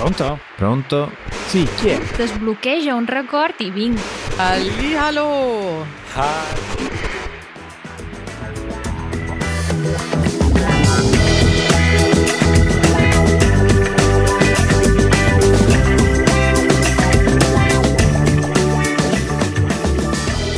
Pronto? Pronto? Sì, chi è? Desbloqueja un record i vinc. Hallihallo!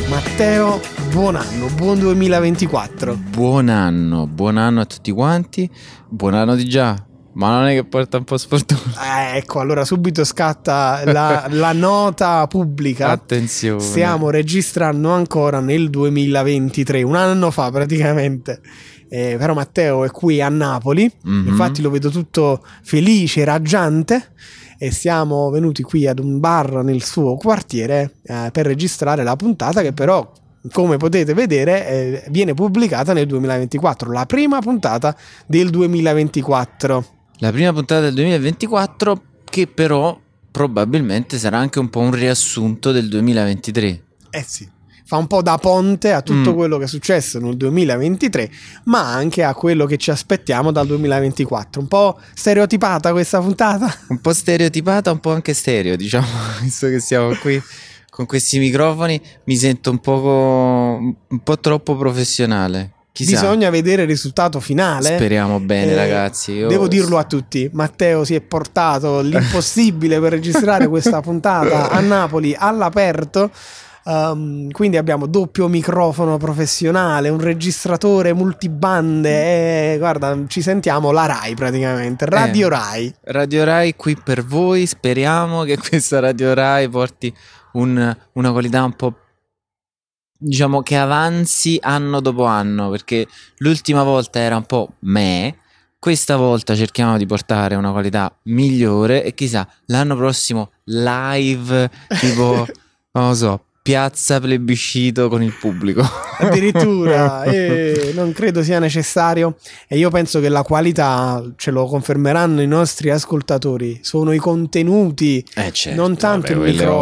Matteo, buon anno, buon 2024. Buon anno, buon anno a tutti quanti. Buon anno di già, ma non è che porta un po' sfortuna. Eh, ecco, allora subito scatta la, la nota pubblica. Attenzione. Stiamo registrando ancora nel 2023, un anno fa praticamente. Eh, però Matteo è qui a Napoli, Mhm. infatti lo vedo tutto felice, raggiante e siamo venuti qui ad un bar nel suo quartiere eh, per registrare la puntata che però come potete vedere eh, viene pubblicata nel 2024, la prima puntata del 2024. La prima puntata del 2024 che però probabilmente sarà anche un po' un riassunto del 2023. Eh sì, fa un po' da ponte a tutto Mm. quello che è successo nel 2023, ma anche a quello che ci aspettiamo dal 2024. Un po' stereotipata questa puntata. Un po' stereotipata, un po' anche stereo, diciamo, visto che siamo qui con questi microfoni, mi sento un po', un po' troppo professionale. Chissà. Bisogna vedere il risultato finale. Speriamo bene, Eh, ragazzi. Io- Devo dirlo a tutti, Matteo si è portato l'impossibile per registrare questa puntata a Napoli all'aperto. Um, quindi abbiamo doppio microfono professionale, un registratore multibande e guarda, ci sentiamo la Rai praticamente, Radio Eh. Rai. Radio Rai qui per voi. Speriamo che questa Radio Rai porti un- una qualità un po'. Diciamo che avanzi anno dopo anno. Perché l'ultima volta era un po' me. Questa volta cerchiamo di portare una qualità migliore. E chissà, l'anno prossimo live, tipo, non lo so, piazza plebiscito con il pubblico. Addirittura, e non credo sia necessario. E io penso che la qualità, ce lo confermeranno i nostri ascoltatori, sono i contenuti Eh, certo, non tanto vabbè, il quello è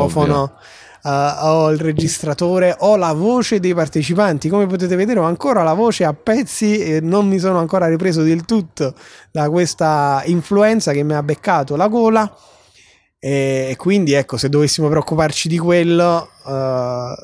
microfono eh, o il registratore o la voce dei partecipanti. Come potete vedere, ho ancora la voce a pezzi e non mi sono ancora ripreso del tutto da questa influenza che mi ha beccato la gola. E quindi, ecco, se dovessimo preoccuparci di quello, eh,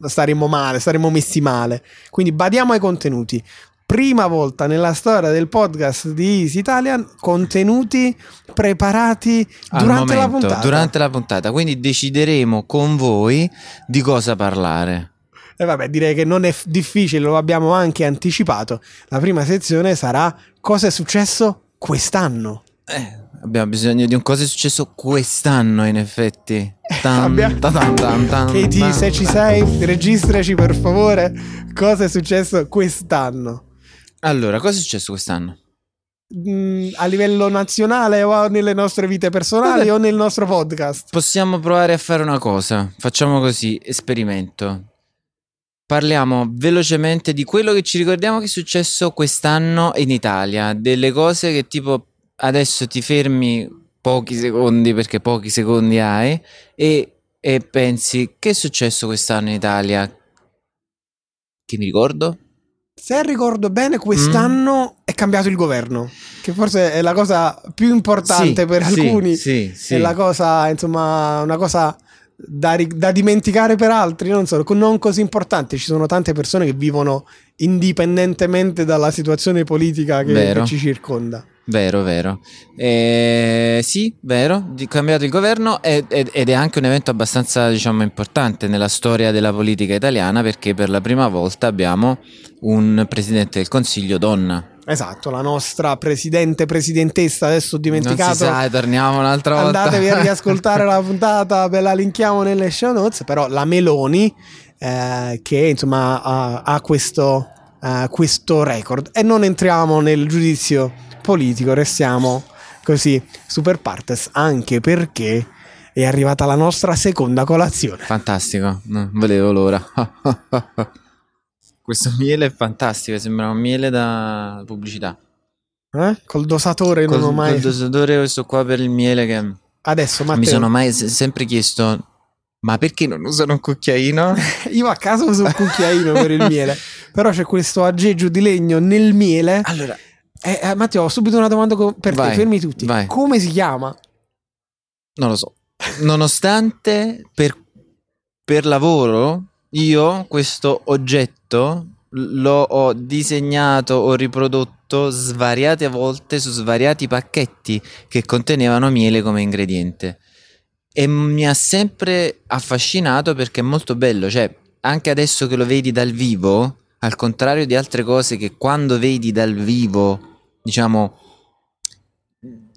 staremmo male, staremmo messi male. Quindi badiamo ai contenuti. Prima volta nella storia del podcast di Easy Italian, contenuti preparati al durante la momento, puntata. durante la puntata. Quindi decideremo con voi di cosa parlare. E vabbè, direi che non è f- difficile, lo abbiamo anche anticipato. La prima sezione sarà cosa è successo quest'anno. Eh, abbiamo bisogno di un cosa è successo quest'anno, in effetti. Tan, Abbia- ta tan, tan, tan, Katie, se ci sei, registraci per favore cosa è successo quest'anno. Allora, cosa è successo quest'anno? Mm, a livello nazionale o nelle nostre vite personali Vabbè. o nel nostro podcast? Possiamo provare a fare una cosa. Facciamo così, esperimento. Parliamo velocemente di quello che ci ricordiamo che è successo quest'anno in Italia, delle cose che tipo adesso ti fermi pochi secondi perché pochi secondi hai e, e pensi che è successo quest'anno in Italia? Che mi ricordo? Se ricordo bene, quest'anno è cambiato il governo, che forse è la cosa più importante Sì, per alcuni. Sì, sì. È la cosa, insomma, una cosa da, da dimenticare per altri, non so, non così importante. Ci sono tante persone che vivono indipendentemente dalla situazione politica che, che ci circonda. Vero, vero. Eh, sì, vero, di- cambiato il governo ed, è anche un evento abbastanza, diciamo, importante nella storia della politica italiana perché per la prima volta abbiamo un presidente del Consiglio donna. Esatto, la nostra presidente, presidentessa, adesso ho Non si dimenticato. sa, torniamo un'altra volta. Andatevi a riascoltare la puntata, ve la linkiamo nelle show notes. Però la Meloni, eh, che insomma ha, ha questo, eh, questo record. E non entriamo nel giudizio politico, restiamo così super partes, anche perché è arrivata la nostra seconda colazione. Fantastico, non vedevo l'ora. Questo miele è fantastico, sembra un miele da pubblicità. Eh? Col dosatore non ho Col, mai. col dosatore questo qua per il miele che Adesso, Matteo, mi sono mai se- sempre chiesto ma perché non usano un cucchiaino? io a caso uso un cucchiaino per il miele. Però c'è questo aggeggio di legno nel miele. Allora, Eh, eh, Matteo, ho subito una domanda per Vai, te, fermi tutti. vai. Come si chiama? Non lo so. Nonostante per, per lavoro io questo oggetto lo ho disegnato o riprodotto svariate volte su svariati pacchetti che contenevano miele come ingrediente. E mi ha sempre affascinato perché è molto bello, cioè anche adesso che lo vedi dal vivo, al contrario di altre cose che quando vedi dal vivo, diciamo,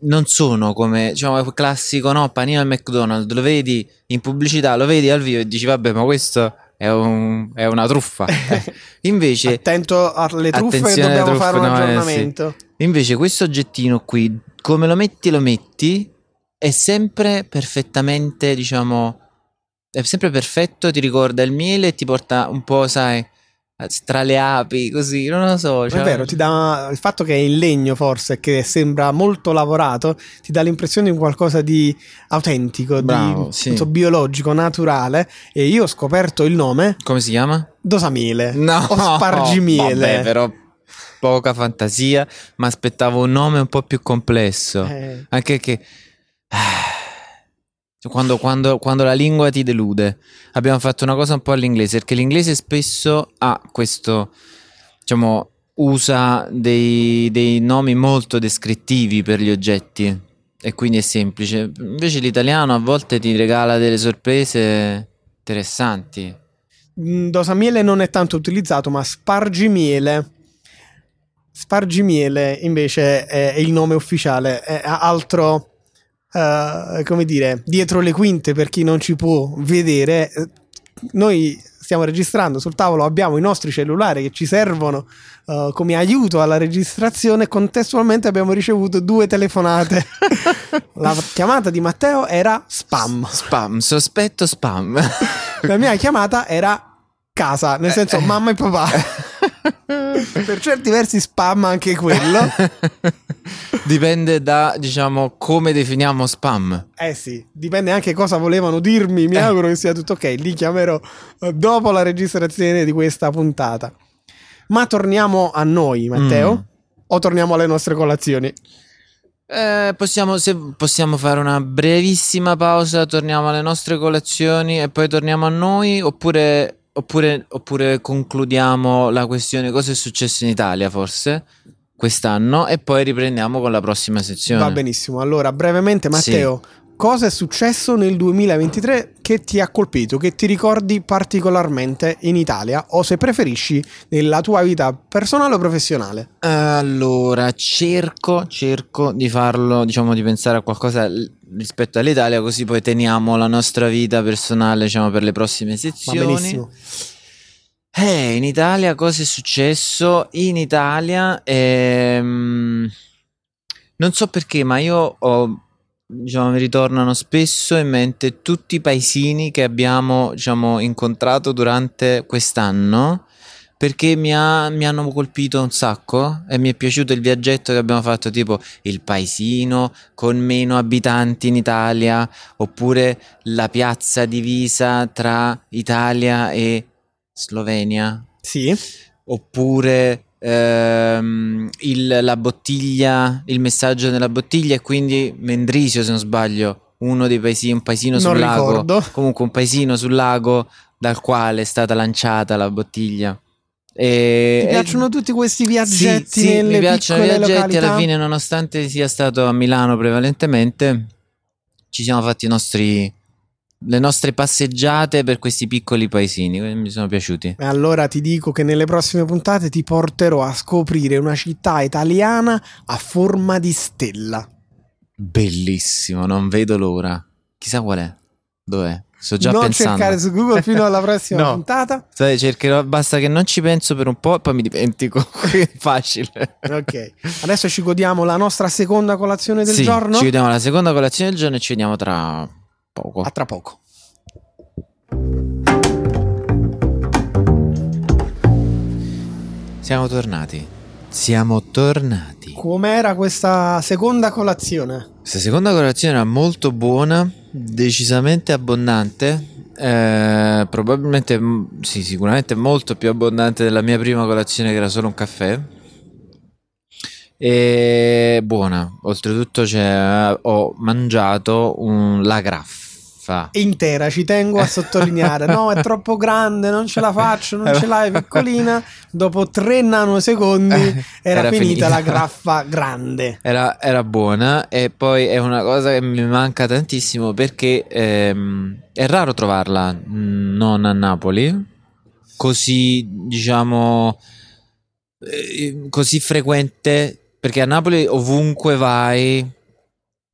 non sono come diciamo classico no panino al McDonald's lo vedi in pubblicità lo vedi al vivo e dici vabbè ma questo è, un, è una truffa eh. invece attento alle truffe che dobbiamo truffe, fare un no, aggiornamento eh, sì. invece questo oggettino qui come lo metti lo metti è sempre perfettamente diciamo è sempre perfetto ti ricorda il miele e ti porta un po' sai tra le api, così, non lo so. Cioè... È vero, ti dà il fatto che è in legno forse, che sembra molto lavorato, ti dà l'impressione di qualcosa di autentico, Bravo, di sì. so, biologico, naturale. E io ho scoperto il nome. Come si chiama? Dosamile. No, o spargimiele. Vabbè, però poca fantasia, ma aspettavo un nome un po' più complesso. Eh. Anche che... Quando, quando, quando, la lingua ti delude. Abbiamo fatto una cosa un po' all'inglese, perché l'inglese spesso ha questo, diciamo, usa dei, dei nomi molto descrittivi per gli oggetti e quindi è semplice. Invece l'italiano a volte ti regala delle sorprese interessanti. Mm, Dosamiele non è tanto utilizzato, ma spargimiele. Spargimiele invece è il nome ufficiale, è altro uh, come dire, dietro le quinte per chi non ci può vedere, noi stiamo registrando sul tavolo, abbiamo i nostri cellulari che ci servono uh, come aiuto alla registrazione. Contestualmente abbiamo ricevuto due telefonate. La chiamata di Matteo era spam. Spam, sospetto spam. La mia chiamata era casa, nel senso mamma e papà. per certi versi spam anche quello. Dipende da, diciamo, come definiamo spam. Eh sì, dipende anche cosa volevano dirmi. Mi eh. auguro che sia tutto ok. Li chiamerò eh, dopo la registrazione di questa puntata. Ma torniamo a noi, Matteo? Mm. O torniamo alle nostre colazioni? Eh, possiamo, se possiamo fare una brevissima pausa, torniamo alle nostre colazioni e poi torniamo a noi, oppure Oppure, oppure concludiamo la questione cosa è successo in Italia forse quest'anno e poi riprendiamo con la prossima sezione. Va benissimo. Allora, brevemente Matteo, sì. Cosa è successo nel 2023 che ti ha colpito, che ti ricordi particolarmente in Italia o se preferisci nella tua vita personale o professionale? Allora, cerco, cerco di farlo, diciamo di pensare a qualcosa rispetto all'Italia, così poi teniamo la nostra vita personale, diciamo, per le prossime sezioni. Va benissimo. Eh, in Italia cosa è successo? In Italia, ehm, non so perché, ma io ho, diciamo, mi ritornano spesso in mente tutti i paesini che abbiamo, diciamo, incontrato durante quest'anno perché mi, ha, mi, hanno colpito un sacco e mi è piaciuto il viaggetto che abbiamo fatto, tipo il paesino con meno abitanti in Italia, oppure la piazza divisa tra Italia e Slovenia. Sì. Oppure ehm, il, la bottiglia, il messaggio nella bottiglia e quindi Mendrisio, se non sbaglio, uno dei paesini, un paesino sul non lago. Ricordo. Comunque un paesino sul lago dal quale è stata lanciata la bottiglia. E, Ti piacciono tutti questi viaggetti? Sì, sì mi piacciono i viaggetti. Località? Alla fine, nonostante sia stato a Milano prevalentemente, ci siamo fatti i nostri le nostre passeggiate per questi piccoli paesini, mi sono piaciuti. E allora ti dico che nelle prossime puntate ti porterò a scoprire una città italiana a forma di stella. Bellissimo, non vedo l'ora. Chissà qual è. Dov'è? Sto già non pensando. cercare su Google fino alla prossima no. puntata. Sai, cercherò, basta che non ci penso per un po' e poi mi dimentico. Facile. ok. Adesso ci godiamo la nostra seconda colazione del sì, giorno. Ci vediamo la seconda colazione del giorno e ci vediamo tra poco. A tra poco. Siamo tornati. Siamo tornati. Com'era questa seconda colazione? Questa seconda colazione era molto buona, decisamente abbondante. Eh, probabilmente, sì, sicuramente molto più abbondante della mia prima colazione, che era solo un caffè. E buona, oltretutto c'è- ho mangiato un- la graffa. Intera, ci tengo a sottolineare. No, è troppo grande, non ce la faccio, non ce l'hai piccolina. Dopo tre nanosecondi Eh, era, era finita, finita. la graffa grande. Era, era buona e poi è una cosa che mi manca tantissimo perché ehm, è raro trovarla mm, non a Napoli, così diciamo eh, così frequente perché a Napoli ovunque vai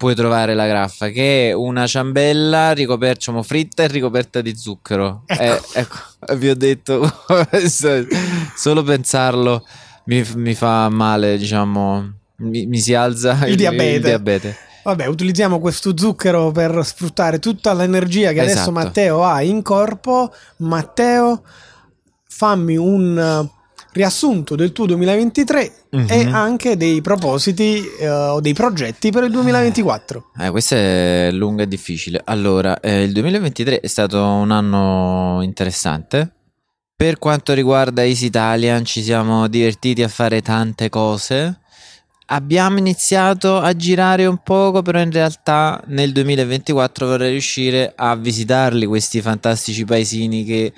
puoi trovare la graffa che è una ciambella ricoperta diciamo, fritta e ricoperta di zucchero. Ecco. Eh, ecco, vi ho detto solo pensarlo mi, mi fa male, diciamo, mi, mi si alza Il diabete. diabete. Vabbè, utilizziamo questo zucchero per sfruttare tutta l'energia che adesso Esatto. Matteo ha in corpo. Matteo, fammi un riassunto del tuo 2023 e Mhm. anche dei propositi eh, o dei progetti per il 2024. Eh, questo è lungo e difficile. Allora, eh, il 2023 è stato un anno interessante. Per quanto riguarda Easy Italian, ci siamo divertiti a fare tante cose. Abbiamo iniziato a girare un poco, però in realtà nel 2024 vorrei riuscire a visitarli questi fantastici paesini che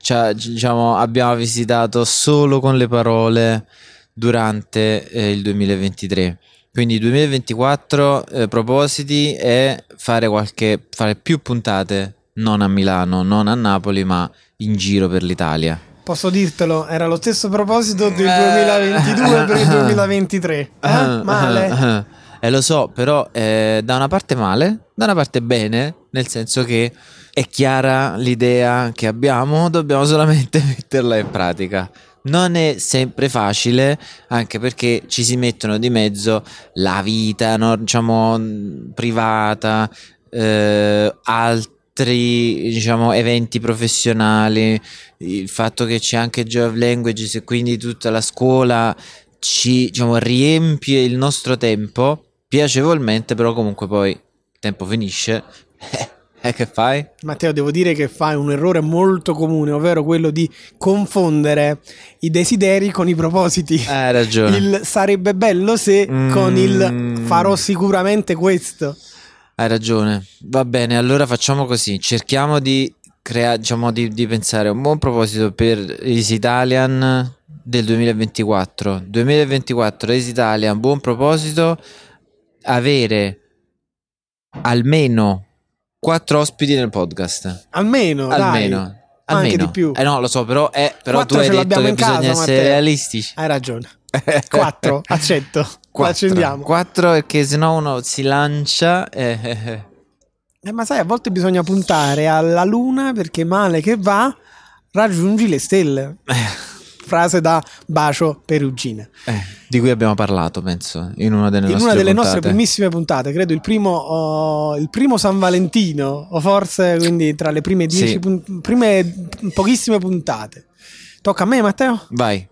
ci- diciamo, abbiamo visitato solo con le parole durante eh, il 2023. Quindi 2024 eh, propositi è fare qualche fare più puntate non a Milano, non a Napoli, ma in giro per l'Italia. Posso dirtelo, era lo stesso proposito del Eh. 2022 per il 2023. Eh? Male. Eh, lo so, però eh, da una parte male, da una parte bene, nel senso che è chiara l'idea che abbiamo, dobbiamo solamente metterla in pratica. Non è sempre facile, anche perché ci si mettono di mezzo la vita, no, diciamo, mh, privata, eh, altri, diciamo, eventi professionali, il fatto che c'è anche Joy of Languages e quindi tutta la scuola ci diciamo, riempie il nostro tempo piacevolmente, però comunque poi il tempo finisce. E che fai? Matteo, devo dire che fai un errore molto comune, ovvero quello di confondere i desideri con i propositi. Hai ragione. Il sarebbe bello se Mm. con il farò sicuramente questo. Hai ragione. Va bene, allora facciamo così. Cerchiamo di creare, diciamo, di, di pensare a un buon proposito per Easy Italian del 2024. 2024 Easy Italian, buon proposito. Avere almeno quattro ospiti nel podcast. Almeno, dai. Almeno. Anche Almeno. di più. Eh no, lo so, però, eh, però tu hai detto che bisogna casa, essere Matteo. realistici. Hai ragione. Quattro, accetto. Quattro. accendiamo. Quattro perché sennò uno si lancia. eh, eh, eh. Eh, ma sai, a volte bisogna puntare alla luna perché male che va, raggiungi le stelle. Frase da Bacio Perugina. Eh, di cui abbiamo parlato, penso, in una delle In nostre una delle nostre primissime puntate, credo il primo, oh, il primo San Valentino, o forse quindi tra le prime dieci, Sì. pun- prime pochissime puntate. Tocca a me, Matteo? Vai.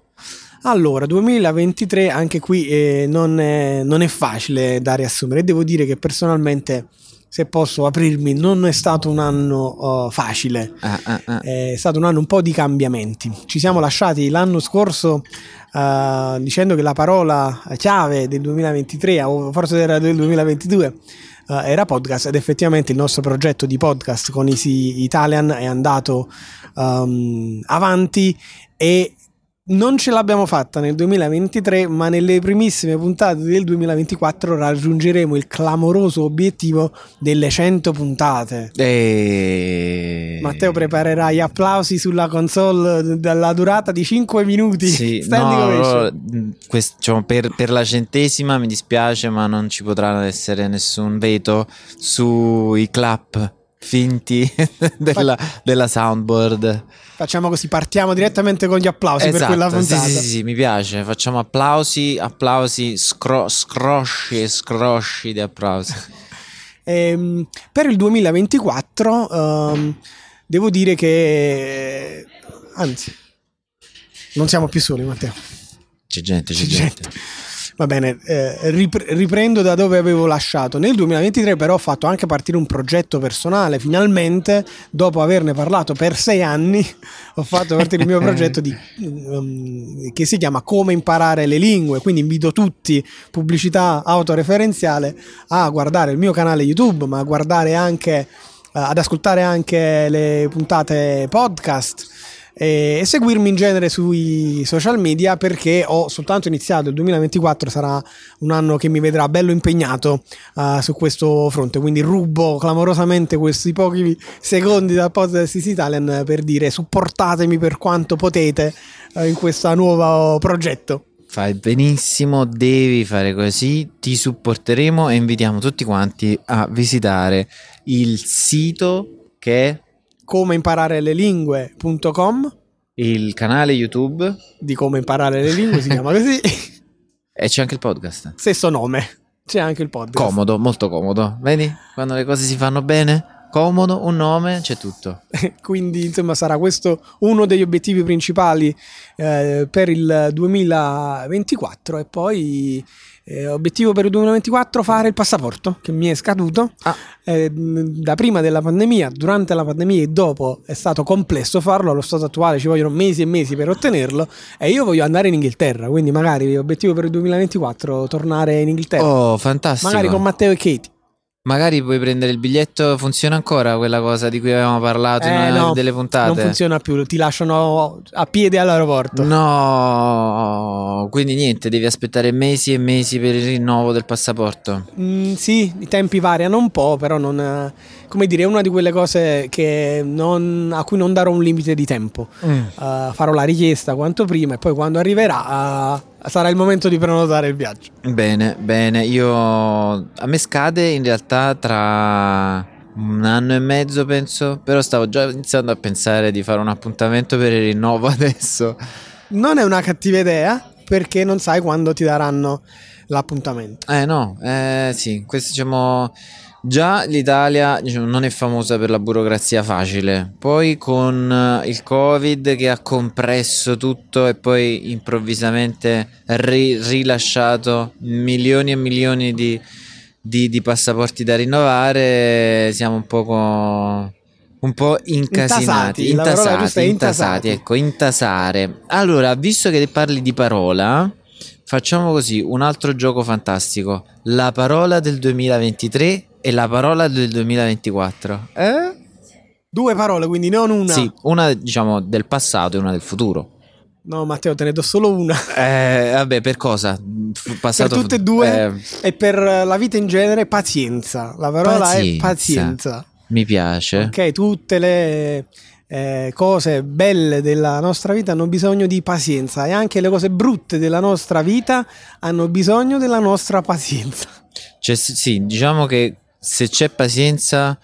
Allora, 2023 anche qui eh, non, è, non è facile da riassumere. Devo dire che personalmente, se posso aprirmi, non è stato un anno oh, facile. Ah, ah, ah. È stato un anno un po' di cambiamenti. Ci siamo lasciati l'anno scorso eh, dicendo che la parola chiave del 2023, o forse era del 2022, eh, era podcast ed effettivamente il nostro progetto di podcast con Easy Italian è andato ehm, avanti e non ce l'abbiamo fatta nel 2023, ma nelle primissime puntate del 2024 raggiungeremo il clamoroso obiettivo delle 100 puntate. E... Matteo preparerà gli applausi sulla console dalla durata di 5 minuti. Sì, no, no, quest- diciamo, per, per la centesima mi dispiace, ma non ci potrà essere nessun veto sui clap finti della, della soundboard. Facciamo così, partiamo direttamente con gli applausi per quella Esatto, sì, puntata. sì, sì, sì, mi piace. Facciamo applausi, applausi, scro- scrosci e scrosci di applausi. Ehm, per il 2024 ehm, devo dire che anzi non siamo più soli Matteo C'è gente, c'è, C'è gente. gente. Va bene, eh, rip- riprendo da dove avevo lasciato. Nel 2023 però ho fatto anche partire un progetto personale, finalmente, dopo averne parlato per sei anni, ho fatto partire il mio progetto di, um, che si chiama Come imparare le lingue, quindi invito tutti, pubblicità autoreferenziale, a guardare il mio canale YouTube, ma a guardare anche, uh, ad ascoltare anche le puntate podcast e seguirmi in genere sui social media perché ho soltanto iniziato il 2024 sarà un anno che mi vedrà bello impegnato uh, su questo fronte. Quindi rubo clamorosamente questi pochi secondi da Podcast Italian per dire supportatemi per quanto potete uh, in questo nuovo progetto. Fai benissimo, devi fare così, ti supporteremo e invitiamo tutti quanti a visitare il sito che è come imparare le lingue.com il canale YouTube di come imparare le lingue si chiama così e c'è anche il podcast. Stesso nome, c'è anche il podcast. Comodo, molto comodo. Vedi? Quando le cose si fanno bene, comodo, un nome, c'è tutto. Quindi, insomma, sarà questo uno degli obiettivi principali eh, per il 2024 e poi eh, obiettivo per il 2024 fare il passaporto che mi è scaduto Ah. Eh, da prima della pandemia, durante la pandemia e dopo è stato complesso farlo, allo stato attuale ci vogliono mesi e mesi per ottenerlo e io voglio andare in Inghilterra, quindi magari obiettivo per il 2024 tornare in Inghilterra, Oh, fantastico. magari con Matteo e Katie. Magari puoi prendere il biglietto, funziona ancora quella cosa di cui avevamo parlato in Eh, una no, delle puntate? Non funziona più, ti lasciano a piedi all'aeroporto. No, quindi niente, devi aspettare mesi e mesi per il rinnovo del passaporto. Mm, sì, i tempi variano un po', però non, come dire, è una di quelle cose che non- a cui non darò un limite di tempo. Mm. Uh, farò la richiesta quanto prima e poi quando arriverà uh, sarà il momento di prenotare il viaggio. Bene, bene, io a me scade in realtà tra un anno e mezzo penso, però stavo già iniziando a pensare di fare un appuntamento per il rinnovo adesso. Non è una cattiva idea perché non sai quando ti daranno l'appuntamento. Eh no, eh sì, questo diciamo già l'Italia diciamo, non è famosa per la burocrazia facile. Poi con eh, il Covid che ha compresso tutto e poi improvvisamente ri- rilasciato milioni e milioni di, di- di passaporti da rinnovare, siamo un poco un po' incasinati, Intasati, intasati, giusta intasati, intasati. ecco, intasare. Allora, visto che parli di parola, Facciamo così, un altro gioco fantastico. La parola del 2023 e la parola del 2024. Eh? Due parole, quindi non una. Sì, una diciamo del passato e una del futuro. No, Matteo, te ne do solo una. Eh, vabbè, per cosa? F- Passato, per tutte e due eh, e per la vita in genere pazienza. La parola è Pazienza. pazienza. mi piace. Ok, tutte le eh, cose belle della nostra vita hanno bisogno di pazienza e anche le cose brutte della nostra vita hanno bisogno della nostra pazienza. Cioè, sì, diciamo che se c'è pazienza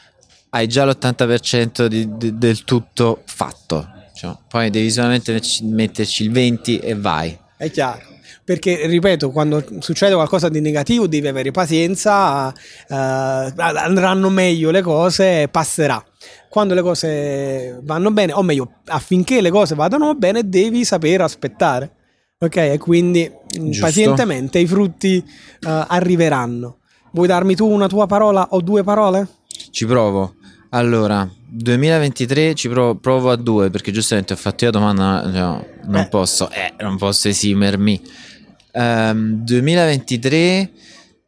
hai già l'80% di- di- del tutto fatto. Cioè, poi devi solamente metterci- il 20 e vai. È chiaro. Perché, ripeto, quando succede qualcosa di negativo devi avere pazienza, eh, andranno meglio le cose, passerà. Quando le cose vanno bene, o meglio, affinché le cose vadano bene, devi sapere aspettare. Ok? E quindi Giusto. pazientemente i frutti eh, arriveranno. Vuoi darmi tu una tua parola o due parole? Ci provo. Allora, 2023 ci provo, provo a due perché giustamente ho fatto io la domanda, no, non Eh. posso, eh, non posso esimermi. Ehm, 2023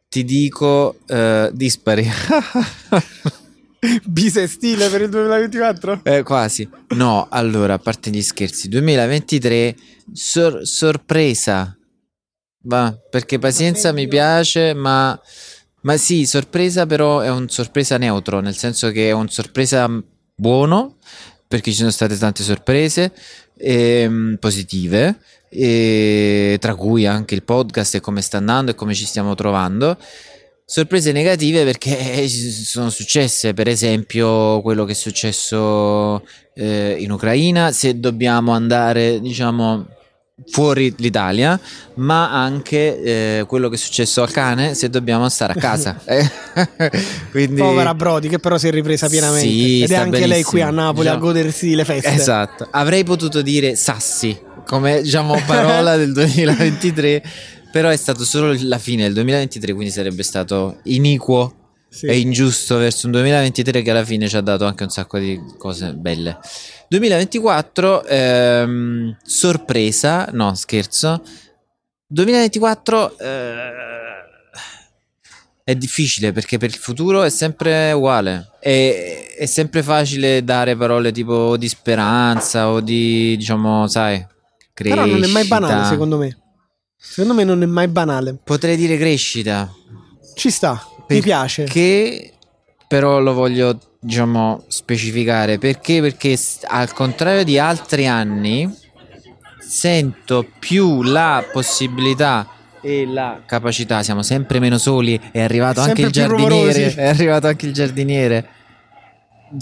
ti dico eh, dispari. Bisestile per il 2024? Eh, quasi. No, allora, a parte gli scherzi, 2023 sor- sorpresa. Va, perché pazienza mi piace, ma ma sì, sorpresa però è un sorpresa neutro, nel senso che è un sorpresa buono, perché ci sono state tante sorprese ehm, positive, e tra cui anche il podcast e come sta andando e come ci stiamo trovando. Sorprese negative perché sono successe, per esempio quello che è successo eh, in Ucraina, se dobbiamo andare, diciamo, fuori l'Italia, ma anche eh, quello che è successo al cane, se dobbiamo stare a casa. Eh, Quindi Povera Brody, che però si è ripresa pienamente. Sì, Ed è anche lei qui a benissimo. Napoli a Diciamo- godersi le feste. Esatto, avrei potuto dire Sassi come diciamo parola del 2023, però è stato solo la fine del 2023, quindi sarebbe stato iniquo Sì. e ingiusto verso un 2023 che alla fine ci ha dato anche un sacco di cose belle. 2024, ehm, sorpresa, no scherzo, 2024 eh, è difficile perché per il futuro è sempre uguale, è, è sempre facile dare parole tipo di speranza o di, diciamo, sai, crescita. Però non è mai banale, secondo me. Secondo me non è mai banale. Potrei dire crescita. Ci sta, mi piace. Che però lo voglio, diciamo, specificare. Perché? Perché al contrario di altri anni, sento più la possibilità e la capacità. Siamo sempre meno soli. È arrivato anche il giardiniere. rumorosi. È arrivato anche il giardiniere.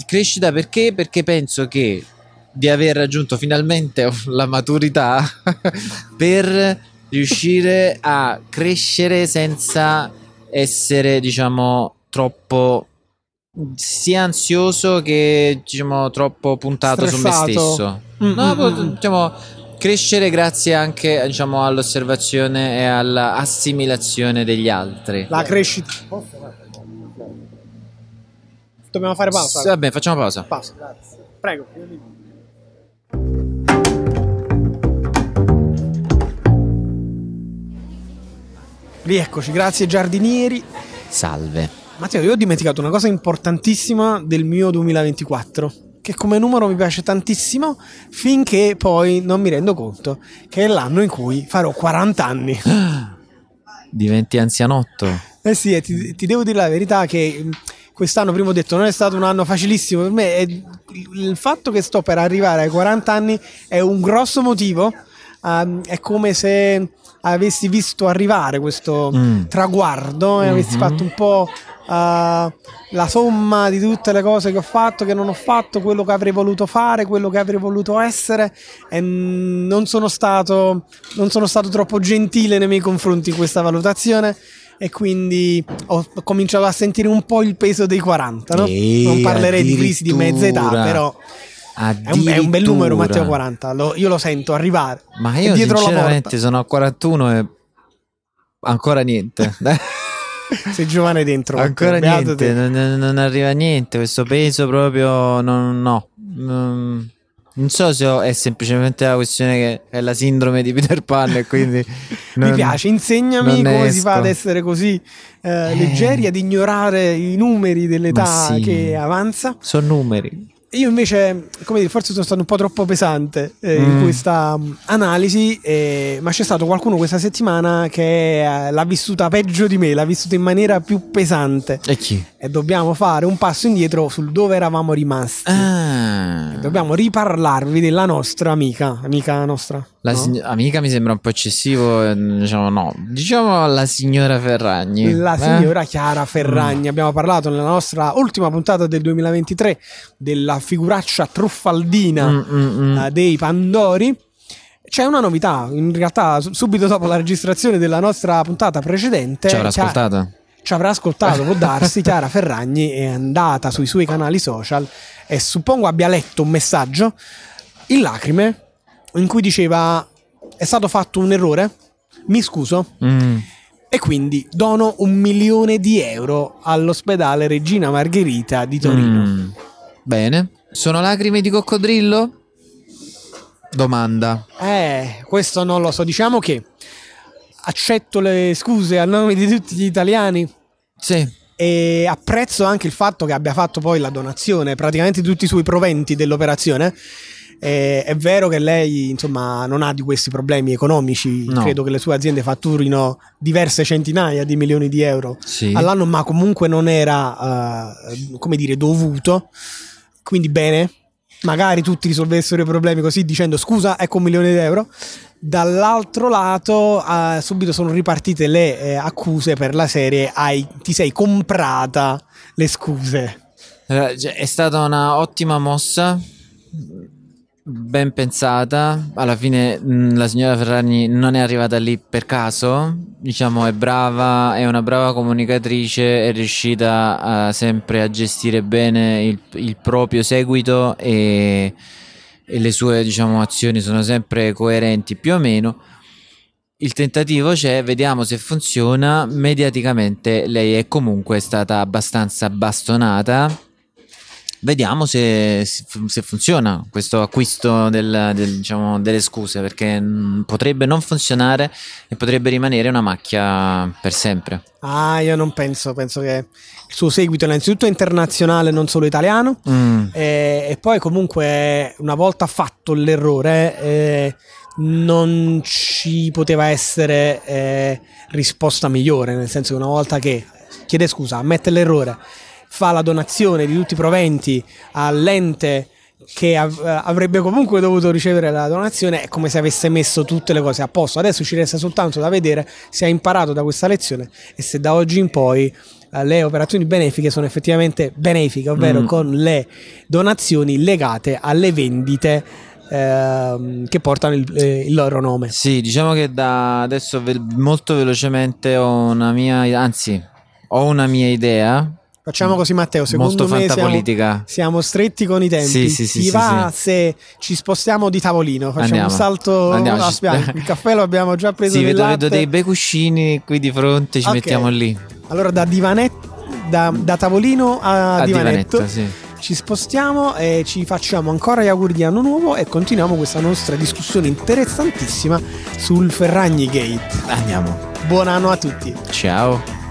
Crescita perché? Perché penso che di aver raggiunto finalmente la maturità per riuscire a crescere senza essere, diciamo, troppo sia ansioso che diciamo troppo puntato su me Stressato. stesso. Mm, No, mm, po- mm. diciamo crescere grazie anche diciamo all'osservazione e all'assimilazione degli altri. La crescita. Dobbiamo fare pausa. Sì, Vabbè, facciamo pausa. Pausa. Prego. Rieccoci, grazie giardinieri. Salve. Matteo, io ho dimenticato una cosa importantissima del mio 2024, che come numero mi piace tantissimo, finché poi non mi rendo conto che è l'anno in cui farò 40 anni. Diventi anzianotto. Eh sì, ti, ti devo dire la verità che mh, quest'anno, prima ho detto, non è stato un anno facilissimo per me. E il fatto che sto per arrivare ai 40 anni è un grosso motivo. ehm, è come se avessi visto arrivare questo Mm. traguardo e avessi Mhm. fatto un po' eh, la somma di tutte le cose che ho fatto, che non ho fatto, quello che avrei voluto fare, quello che avrei voluto essere e non sono stato, non sono stato troppo gentile nei miei confronti in questa valutazione e quindi ho cominciato a sentire un po' il peso dei 40, no? Non parlerei di crisi di mezza età, però è un, è un bel numero Matteo Addirittura. 40, lo- io lo sento arrivare. Ma io dietro la sinceramente sono a 41 e ancora niente. Sei giovane dentro. ancora niente, te. non, non- arriva niente, questo peso proprio non, no. Non, non so se è semplicemente la questione che è la sindrome di Peter Pan e quindi Mi piace, insegnami come si fa esco. ad essere così eh, Eh. leggeri, ad ignorare i numeri dell'età sì. che avanza. Sono numeri. Io invece, come dire, forse sono stato un po' troppo pesante eh, in Mm. questa mm, analisi, eh, ma c'è stato qualcuno questa settimana che eh, l'ha vissuta peggio di me, l'ha vissuta in maniera più pesante E chi? e dobbiamo fare un passo indietro sul dove eravamo rimasti. Ah, Dobbiamo riparlarvi della nostra amica, amica nostra. la no? sign- amica mi sembra un po' eccessivo, eh, diciamo no. Diciamo la signora Ferragni. La eh? signora Chiara Ferragni. Abbiamo parlato nella nostra ultima puntata del 2023 della figuraccia truffaldina Mm, mm, mm. eh, dei Pandori. C'è una novità, in realtà su- subito dopo la registrazione della nostra puntata precedente Ci avrà Chia- ascoltato? ci avrà ascoltato, può darsi, Chiara Ferragni è andata sui suoi canali social e suppongo abbia letto un messaggio in lacrime in cui diceva è stato fatto un errore, mi scuso, Mm. e quindi dono un milione di euro all'ospedale Regina Margherita di Torino. Mm. Bene. Sono lacrime di coccodrillo? Domanda. Eh, questo non lo so. Diciamo che accetto le scuse a nome di tutti gli italiani Sì. e apprezzo anche il fatto che abbia fatto poi la donazione, praticamente tutti i suoi proventi dell'operazione. Eh, è vero che lei, insomma, non ha di questi problemi economici. No. Credo che le sue aziende fatturino diverse centinaia di milioni di euro Sì. all'anno, ma comunque non era, eh, come dire, dovuto. Quindi bene, magari tutti risolvessero i problemi così dicendo scusa, ecco un milione di euro. Dall'altro lato, eh, subito sono ripartite le eh, accuse per la serie hai, ti sei comprata le scuse. Eh, cioè, È stata una ottima mossa, ben pensata. Alla fine mh, la signora Ferragni non è arrivata lì per caso. Diciamo, è brava, è una brava comunicatrice, è riuscita a- sempre a gestire bene il, il proprio seguito e, e le sue, diciamo, azioni sono sempre coerenti più o meno. il tentativo c'è, vediamo se funziona. Mediaticamente lei è comunque stata abbastanza bastonata. Vediamo se, se funziona questo acquisto del, del, diciamo, delle scuse, perché mm, potrebbe non funzionare e potrebbe rimanere una macchia per sempre. Ah, io non penso, penso che il suo seguito innanzitutto è internazionale, non solo italiano, Mm. e, e poi comunque una volta fatto l'errore eh, non ci poteva essere eh, risposta migliore, nel senso che una volta che chiede scusa, ammette l'errore, fa la donazione di tutti i proventi all'ente che av- avrebbe comunque dovuto ricevere la donazione è come se avesse messo tutte le cose a posto. Adesso ci resta soltanto da vedere se ha imparato da questa lezione e se da oggi in poi eh, le operazioni benefiche sono effettivamente benefiche, ovvero Mm. con le donazioni legate alle vendite ehm, che portano il, eh, il loro nome. Sì, diciamo che da adesso ve- molto velocemente ho una mia, anzi, ho una mia idea Facciamo così Matteo, secondo molto me siamo, fantapolitica. siamo stretti con i tempi. Sì, sì, sì, Ti sì, va sì. se ci spostiamo di tavolino, facciamo Andiamo. un salto Andiamo, a ci-. Il caffè lo abbiamo già preso Sì, vedo, vedo dei bei cuscini qui di fronte, ci Ok. mettiamo lì. Allora da divanetto da, da tavolino a, A divanetto, divanetto, sì. ci spostiamo e ci facciamo ancora gli auguri di anno nuovo e continuiamo questa nostra discussione interessantissima sul Ferragni Gate. Andiamo. Buon anno a tutti. Ciao.